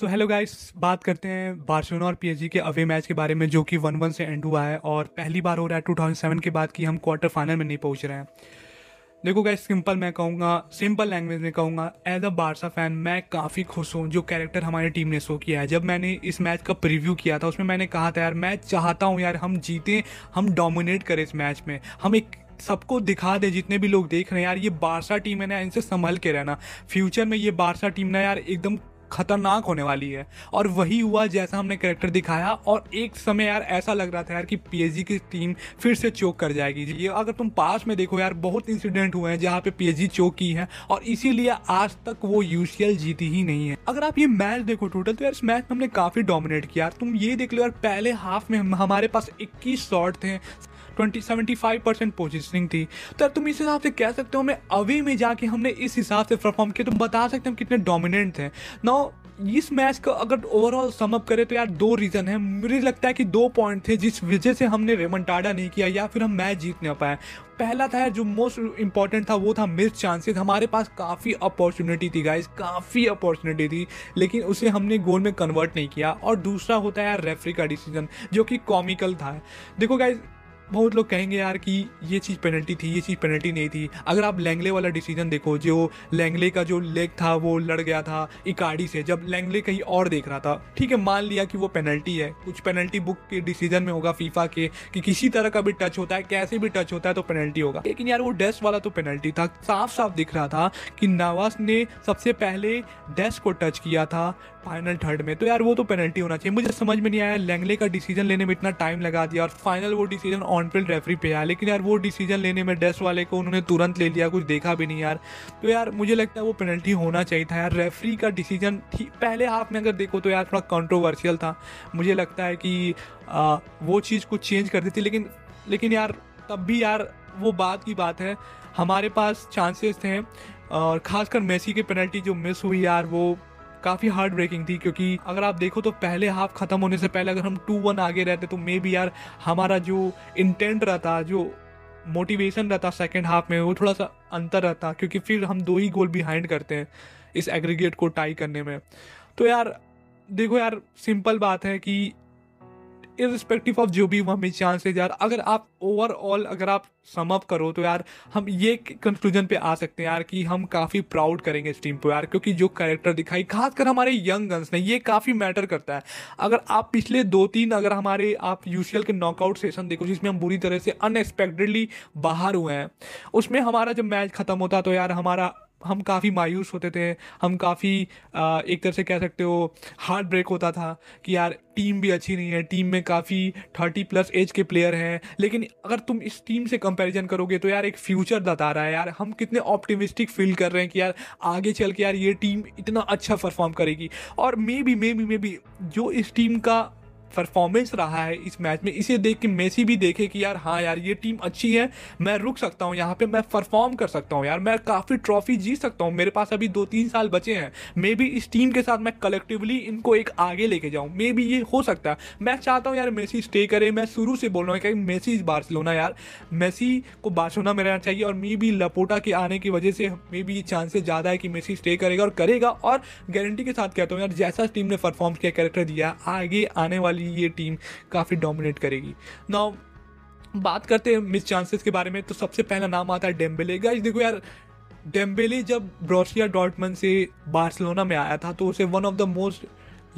So hello guys बात करते हैं बार्सिलोना और पीएसजी के अवे मैच के बारे में जो कि वन वन से एंड हुआ है और पहली बार हो रहा है 2007 के बाद कि हम क्वार्टर फाइनल में नहीं पहुँच रहे हैं। देखो गाइस सिंपल मैं कहूँगा सिंपल लैंग्वेज में कहूँगा एज अ बारसा फ़ैन मैं काफ़ी खुश हूँ जो कैरेक्टर हमारी टीम ने शो किया है। जब मैंने इस मैच का प्रीव्यू किया था, उसमें मैंने कहा था, यार, मैं चाहता हूँ, यार, हम जीतें, हम डोमिनेट करें इस मैच में। हम एक, सबको दिखा दे, जितने भी लोग देख रहे हैं, यार, ये बारसा टीम है ना, इनसे संभल के रहना। फ्यूचर में ये बारसा टीम ना, यार, एकदम खतरनाक होने वाली है। और वही हुआ जैसा हमने करेक्टर दिखाया, और एक समय यार ऐसा लग रहा था यार कि पीएसजी की टीम फिर से चोक कर जाएगी। ये अगर तुम पास में देखो यार, बहुत इंसिडेंट हुए हैं जहाँ पे पीएसजी चोक की है, और इसीलिए आज तक वो यूसीएल जीती ही नहीं है। अगर आप ये मैच देखो टोटल तो यार इस मैच में हमने काफ़ी डोमिनेट किया। तुम ये देख लो यार, पहले हाफ़ में हमारे पास इक्कीस शॉट थे। Twenty seventy five percent positioning थी। तो तुम इस हिसाब से कह सकते हो, हमें अवे में जाके हमने इस हिसाब से परफॉर्म किया तुम बता सकते हो कितने डोमिनेंट थे नाउ इस मैच को अगर ओवरऑल समअप करें तो यार दो रीज़न है। मुझे लगता है कि दो पॉइंट थे जिस वजह से हमने रेमंटाडा नहीं किया, या फिर हम मैच जीत नहीं पाए। पहला था जो मोस्ट इंपॉर्टेंट था, वो था मिस चांसेस हमारे पास काफ़ी अपॉर्चुनिटी थी गाइज़ काफ़ी अपॉर्चुनिटी थी, लेकिन उसे हमने गोल में कन्वर्ट नहीं किया। और दूसरा होता है यार रेफरी का डिसीज़न जो कि कॉमिकल था। देखो गाइज़ बहुत लोग कहेंगे यार कि ये चीज़ पेनल्टी थी, ये चीज़ पेनल्टी नहीं थी। अगर आप लैंगले वाला डिसीज़न देखो, जो लैंगले का जो लेग था, वो लड़ गया था इकाड़ी से, जब लैंगले कहीं और देख रहा था, ठीक है, मान लिया कि वो पेनल्टी है। कुछ पेनल्टी बुक के डिसीज़न में होगा फीफा के कि किसी तरह का भी टच होता है, कैसे भी टच होता है तो पेनल्टी होगा। लेकिन यार वो डेस्क वाला तो पेनल्टी था। साफ़ साफ़ दिख रहा था कि नवाज़ ने सबसे पहले डेस्क को टच किया था फाइनल थर्ड में। तो यार वो तो पेनल्टी होना चाहिए। मुझे समझ में नहीं आया लैंगले का डिसीज़न लेने में इतना टाइम लगा दिया और फाइनल वो डिसीज़न ऑन फ़ील्ड रेफरी पे आया। लेकिन यार वो डिसीज़न लेने में डेस्ट वाले को उन्होंने तुरंत ले लिया कुछ देखा भी नहीं यार। तो यार मुझे लगता है वो पेनल्टी होना चाहिए था यार। रेफरी का डिसीज़न पहले हाफ़ में अगर देखो तो यार थोड़ा कंट्रोवर्शियल था। मुझे लगता है कि आ, वो चीज़ कुछ चेंज कर देती। लेकिन लेकिन यार तब भी यार वो बात की बात है। हमारे पास चांसेस थे और खासकर मेसी की पेनल्टी जो मिस हुई यार वो काफ़ी हार्ड ब्रेकिंग थी, क्योंकि अगर आप देखो तो पहले हाफ़ ख़त्म होने से पहले अगर हम टू वन आगे रहते तो मे बी यार हमारा जो इंटेंट रहता, जो मोटिवेशन रहता सेकेंड हाफ़ में, वो थोड़ा सा अंतर रहता, क्योंकि फिर हम दो ही गोल बिहाइंड करते हैं इस एग्रीगेट को टाई करने में। तो यार, देखो यार सिंपल बात है कि इरिस्पेक्टिव ऑफ़ जो भी वहाँ में चांसेज यार, अगर आप ओवरऑल अगर आप समअप करो तो यार, हम ये कंक्लूजन पे आ सकते हैं यार कि हम काफ़ी प्राउड करेंगे इस टीम को यार, क्योंकि जो कैरेक्टर दिखाई, खासकर हमारे यंग गन्स ने, ये काफ़ी मैटर करता है। अगर आप पिछले दो तीन अगर हमारे, आप यूसीएल के नॉकआउट सेशन देखो, जिसमें हम बुरी तरह से अनएक्सपेक्टेडली बाहर हुए हैं, उसमें हमारा जब मैच खत्म होता तो यार हमारा हम काफ़ी मायूस होते थे, हम काफ़ी एक तरह से कह सकते हो हार्ट ब्रेक होता था कि यार टीम भी अच्छी नहीं है टीम में काफ़ी थर्टी प्लस एज के प्लेयर हैं। लेकिन अगर तुम इस टीम से कंपैरिजन करोगे तो यार एक फ्यूचर बता रहा है यार, हम कितने ऑप्टिमिस्टिक फील कर रहे हैं कि यार आगे चल के यार ये टीम इतना अच्छा परफॉर्म करेगी। और maybe maybe maybe जो इस टीम का परफॉर्मेंस रहा है इस मैच में। इसे देख के मेसी भी देखे कि यार हाँ यार, ये टीम अच्छी है, मैं रुक सकता हूँ यहाँ पे, मैं परफॉर्म कर सकता हूँ यार, मैं काफ़ी ट्रॉफी जीत सकता हूँ। मेरे पास अभी दो तीन साल बचे हैं। मे बी इस टीम के साथ, मैं कलेक्टिवली इनको एक आगे लेके जाऊँ। मे बी ये हो सकता है। मैं चाहता हूँ यार मेसी स्टे करे। मैं शुरू से बोल रहा हूँ कि मेसी इस बार्सिलोना यार। मेसी को बार्सिलोना में रहना चाहिए और मे बी लपोटा के आने की वजह से मे बी चांसेस ज़्यादा है कि मेसी स्टे करेगा और करेगा। और गारंटी के साथ कहता हूँ यार, जैसा टीम ने परफॉर्म किया कैरेक्टर दिया, आगे आने वाली वाली ये टीम काफ़ी डोमिनेट करेगी। नाउ बात करते हैं मिस चांसेस के बारे में तो सबसे पहला नाम आता है डेम्बेले गाइस देखो यार डेम्बेले जब ब्रोसिया डॉटमन से बार्सिलोना में आया था तो उसे one of the most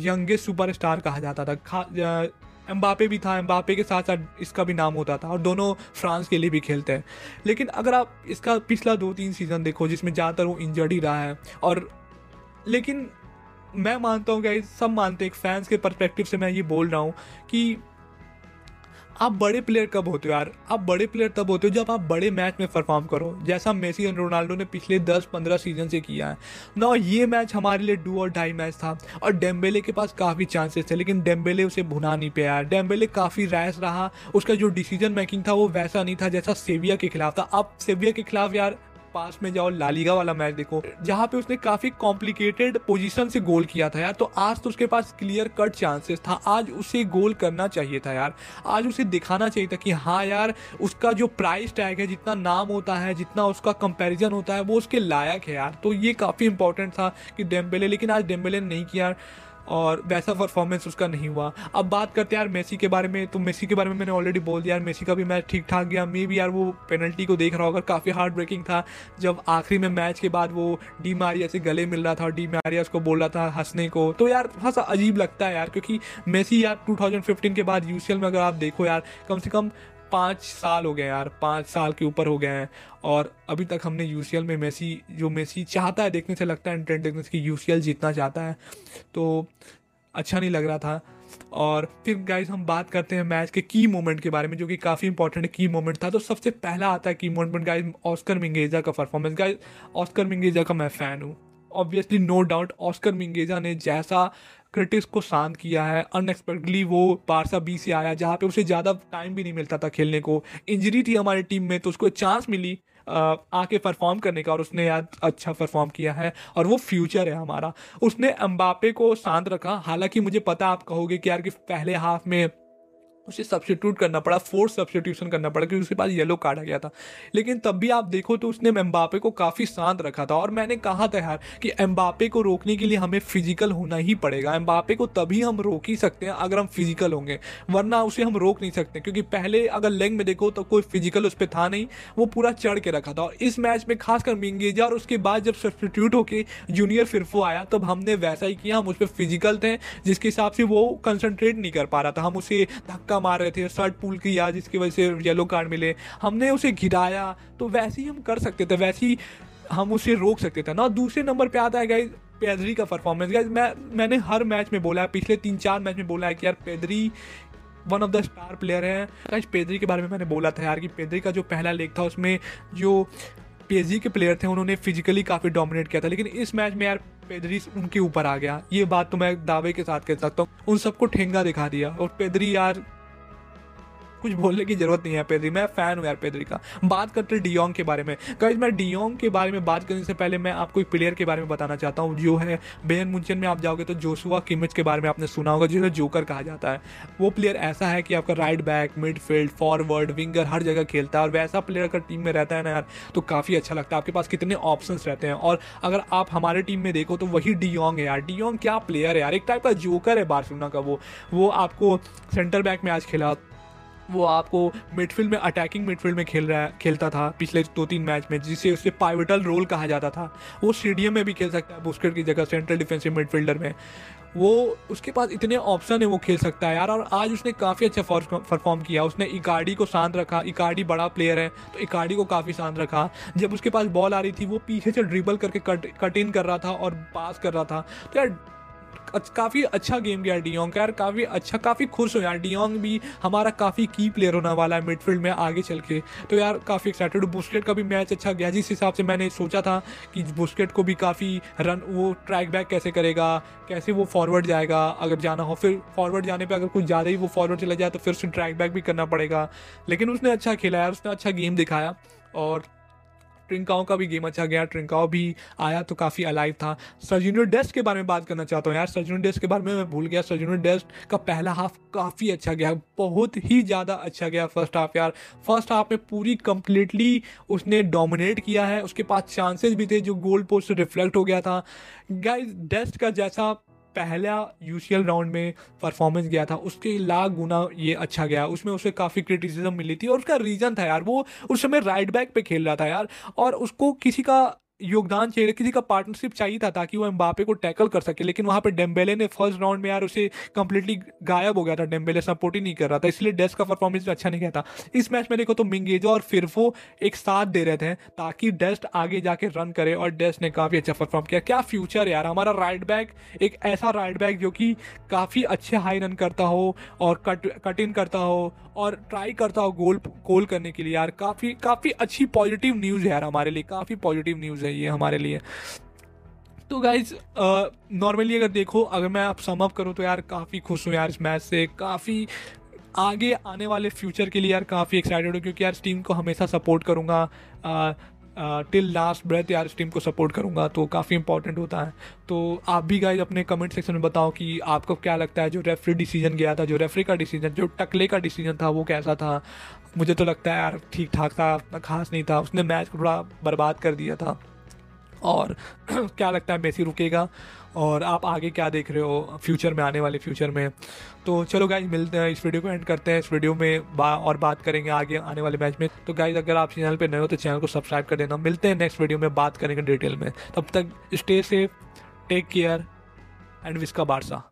youngest superstar कहा जाता था। एम्बापे भी था एम्बापे के साथ साथ इसका भी नाम होता था, और दोनों फ्रांस के लिए भी खेलते हैं। लेकिन अगर आप इसका पिछला दो तीन सीज़न देखो, जिसमें ज़्यादातर वो इंजर्ड ही रहा है, और लेकिन मैं मानता हूँ गाइज़ सब मानते हैं फैंस के परस्पेक्टिव से मैं ये बोल रहा हूँ कि आप बड़े प्लेयर कब होते हो यार? आप बड़े प्लेयर तब होते हो जब आप बड़े मैच में परफॉर्म करो, जैसा मेसी और रोनाल्डो ने पिछले 10-15 सीज़न से किया है। ना ये मैच हमारे लिए डू और ढाई मैच था और डेम्बेले के पास काफ़ी चांसेस थे, लेकिन डेम्बेले उसे भुना नहीं पाया डेम्बेले काफ़ी रैस रहा, उसका जो डिसीज़न मेकिंग था वो वैसा नहीं था जैसा सेविया के खिलाफ था। अब सेविया के खिलाफ यार पास में जाओ लालीगा वाला मैच देखो, जहाँ पे उसने काफ़ी कॉम्प्लिकेटेड पोजीशन से गोल किया था यार। तो आज तो उसके पास क्लियर कट चांसेस था। आज उसे गोल करना चाहिए था यार। आज उसे दिखाना चाहिए था कि हाँ यार, उसका जो प्राइस टैग है, जितना नाम होता है, जितना उसका कंपेरिजन होता है, वो उसके लायक है यार। तो ये काफ़ी इंपॉर्टेंट था कि डेम्बेले लेकिन आज डेम्बेले ने नहीं किया। और वैसा परफॉर्मेंस उसका नहीं हुआ। अब बात करते हैं यार मेसी के बारे में। तो मेसी के बारे में मैंने ऑलरेडी बोल दिया यार, मेसी का भी मैच ठीक ठाक गया। मे भी यार वो पेनल्टी को देख रहा होगा, काफ़ी हार्ड ब्रेकिंग था। जब आखिरी में मैच के बाद वो डी मारिया से गले मिल रहा था और डी मारिया उसको बोल रहा था हंसने को। तो यार थोड़ा सा अजीब लगता है यार, क्योंकि मेसी यार 2015 के बाद यूसीएल में अगर आप देखो यार, कम से कम पाँच साल हो गए यार, पाँच साल के ऊपर हो गए हैं। और अभी तक हमने यूसीएल में मेसी जो मेसी चाहता है, देखने से लगता है इंटेंट देखने से कि यूसीएल जीतना चाहता है। तो अच्छा नहीं लग रहा था। और फिर गाइज़ हम बात करते हैं मैच के की मोमेंट के बारे में, जो कि काफ़ी इंपॉर्टेंट की मोमेंट था। तो सबसे पहला आता है की मोमेंट गाइज़ ऑस्कर मिंगेजा का परफॉर्मेंस गाइज़ ऑस्कर मिंगेजा का मैं फ़ैन हूँ। Obviously no doubt Oscar Mingueza ने जैसा क्रिटिक्स को शांत किया है अनएक्सपेक्टली वो पारसा बी से आया, जहाँ पे उसे ज़्यादा टाइम भी नहीं मिलता था खेलने को। इंजरी थी हमारी टीम में तो उसको चांस मिली आके परफॉर्म करने का, और उसने यार अच्छा परफॉर्म किया है, और वो फ्यूचर है हमारा। उसने अम्बापे को शांत रखा, हालाँकि मुझे पता आप कहोगे कि यार कि पहले हाफ़ में उसे सब्सिट्यूट करना पड़ा फोर्स सब्सिट्यूशन करना पड़ा, क्योंकि उसके पास येलो कार्ड आ गया था। लेकिन तब भी आप देखो तो उसने एम्बापे को काफ़ी शांत रखा था और मैंने कहा था यार कि एम्बापे को रोकने के लिए हमें फ़िज़िकल होना ही पड़ेगा। एम्बापे को तभी हम रोक ही सकते हैं अगर हम फ़िज़िकल होंगे, वरना उसे हम रोक नहीं सकते, क्योंकि पहले अगर लेग में देखो तो कोई फ़िज़िकल उस पर था नहीं, वो पूरा चढ़ के रखा था। और इस मैच में खासकर मिंगेजा और उसके बाद जब सब्सिट्यूट होके जूनियर फिरफो आया, तब हमने वैसा ही किया, हम उस पर फ़िज़िकल थे, जिसके हिसाब से वो कंसनट्रेट नहीं कर पा रहा था। हम उसे धक्का धक्का मार रहे थे, शर्ट पुल किया जिसकी वजह से येलो कार्ड मिले। हमने उसे गिराया तो वैसे ही हम कर सकते थे, वैसे ही हम उसे रोक सकते थे। ना दूसरे नंबर पे आता है गाइज़ पेदरी का परफॉर्मेंस गाइज़ मैं, मैंने हर मैच में बोला है, पिछले तीन चार मैच में बोला है कि यार Pedri one of the star player है। गाइज़ पेदरी के बारे में मैंने बोला था यार कि पेदरी का जो पहला लेग था, उसमें जो पीएसजी के प्लेयर थे, उन्होंने फिजिकली काफ़ी डोमिनेट किया था, लेकिन इस मैच में यार पेदरी उनके ऊपर आ गया। ये बात तो मैं दावे के साथ कह सकता हूँ। उन सबको ठेंगा दिखा दिया, और पेदरी यार कुछ बोलने की ज़रूरत नहीं है, पेदरी। मैं फ़ैन हूँ यार, पेदरी का। बात करते हैं डियोंग के बारे में। गाइज़ मैं डियोंग के बारे में बात करने से पहले मैं आपको एक प्लेयर के बारे में बताना चाहता हूँ, जो है बेन मुंचन में आप जाओगे तो जोशुआ किमिच के बारे में आपने सुना होगा, जिसे जोकर कहा जाता है। वो प्लेयर ऐसा है कि आपका right back midfield forward winger हर जगह खेलता है और वैसा प्लेयर अगर टीम में रहता है ना यार तो काफ़ी अच्छा लगता है। आपके पास कितने ऑप्शन रहते हैं और अगर आप हमारे टीम में देखो तो वही डियोंग है यार। डियोंग क्या प्लेयर है यार? एक टाइप का जोकर है बार्सिलोना का वो। वो आपको सेंटर बैक में आज खेला वो आपको मिडफील्ड में अटैकिंग मिडफील्ड में खेल रहा है खेलता था पिछले दो तीन मैच में, जिसे उससे पाइवेटल रोल कहा जाता था। वो स्टेडियम में भी खेल सकता है बुस्केट की जगह सेंट्रल डिफेंसिव मिडफील्डर में। वो, उसके पास इतने ऑप्शन है, वो खेल सकता है यार, और आज उसने काफ़ी अच्छा परफॉर्म किया। उसने इकार्डी को शांत रखा। इकार्डी बड़ा प्लेयर है तो इकार्डी को काफ़ी शांत रखा। जब उसके पास बॉल आ रही थी, वो पीछे से ड्रिबल करके कट कट इन कर रहा था और पास कर रहा था। तो यार काफ़ी अच्छा गेम गया डियोंग का यार काफ़ी अच्छा काफ़ी खुश हो यार। डियोंग भी हमारा काफ़ी की प्लेयर होने वाला है मिडफील्ड में आगे चल के। तो यार, काफ़ी एक्साइटेड बुस्केट का भी मैच अच्छा गया। जिस हिसाब से मैंने सोचा था कि बुस्केट को भी काफ़ी रन वो ट्रैक बैक कैसे करेगा, कैसे वो फॉरवर्ड जाएगा, अगर जाना हो, फिर फॉरवर्ड जाने पर अगर कुछ ज़्यादा ही वो फॉरवर्ड चला जाए तो फिर उसे ट्रैक बैक भी करना पड़ेगा। लेकिन उसने अच्छा खेला यार, उसने अच्छा गेम दिखाया। और ट्रिंकाओ का भी गेम अच्छा गया, ट्रिंकाओ भी आया तो काफ़ी अलाइव था। सर्जिनो डेस्ट के बारे में बात करना चाहता हूँ यार। सर्जिनो डेस्ट के बारे में मैं भूल गया। सर्जिनो डेस्ट का पहला हाफ़ काफ़ी अच्छा गया। बहुत ही ज़्यादा अच्छा गया फ़र्स्ट हाफ़ यार। फ़र्स्ट हाफ़ में पूरी कंप्लीटली उसने डोमिनेट किया है। उसके पास चांसेस भी थे जो गोल पोस्ट रिफ्लेक्ट हो गया था। गाइस डेस्ट का जैसा पहला यूसीएल राउंड में परफॉर्मेंस गया था, उसके लाख गुना ये अच्छा गया, उसमें उसे काफ़ी क्रिटिसिज्म मिली थी और उसका रीज़न था यार, वो उस समय राइट बैक पे खेल रहा था यार, और उसको किसी का योगदान चाहिए, किसी का पार्टनरशिप चाहिए था ताकि वो एम्बापे को टैकल कर सके, लेकिन वहाँ पे डेम्बेले ने फ़र्स्ट राउंड में यार उसे कंप्लीटली गायब हो गया था। डेम्बेले सपोर्ट ही नहीं कर रहा था, इसलिए डेस्ट का परफॉर्मेंस अच्छा नहीं गया था। इस मैच में देखो तो मिंगेजो और फिरफो एक साथ दे रहे थे, ताकि डेस्ट आगे जाके रन करे और डेस्ट ने काफ़ी अच्छा परफॉर्म किया। क्या फ्यूचर यार, हमारा राइट बैक एक ऐसा राइट बैक जो कि काफ़ी अच्छे हाई रन करता हो और कट कट इन करता हो और ट्राई करता हो गोल गोल करने के लिए यार। काफ़ी काफ़ी अच्छी पॉजिटिव न्यूज़ है यार हमारे लिए, काफ़ी पॉजिटिव न्यूज़ है, ये हमारे लिए। तो गाइज़ नॉर्मली अगर देखो, अगर मैं आप समअप करूँ तो यार काफ़ी खुश हूँ यार इस मैच से। काफ़ी आगे आने वाले फ्यूचर के लिए यार काफ़ी एक्साइटेड हूँ, क्योंकि यार इस टीम को हमेशा सपोर्ट करूँगा। टिल लास्ट ब्रेथ यार इस टीम को सपोर्ट करूँगा तो काफ़ी इंपॉर्टेंट होता है। तो आप भी गाइज़ अपने कमेंट सेक्शन में बताओ कि आपको क्या लगता है, जो रेफरी डिसीज़न गया था, जो रेफरी का डिसीज़न जो टकले का डिसीज़न था, वो कैसा था? मुझे तो लगता है यार ठीक ठाक था, खास नहीं था। उसने मैच को थोड़ा बर्बाद कर दिया था। और क्या लगता है मेसी रुकेगा? और आप आगे क्या देख रहे हो फ्यूचर में, आने वाले फ्यूचर में? तो चलो गाइज़ मिलते हैं इस वीडियो को एंड करते हैं। इस वीडियो में बा, और बात करेंगे आगे, आने वाले मैच में। तो गाइज़ अगर आप चैनल पर नए हो तो चैनल को सब्सक्राइब कर देना। मिलते हैं नेक्स्ट वीडियो में, बात करेंगे डिटेल में। तब तक stay safe take care and Biska Barça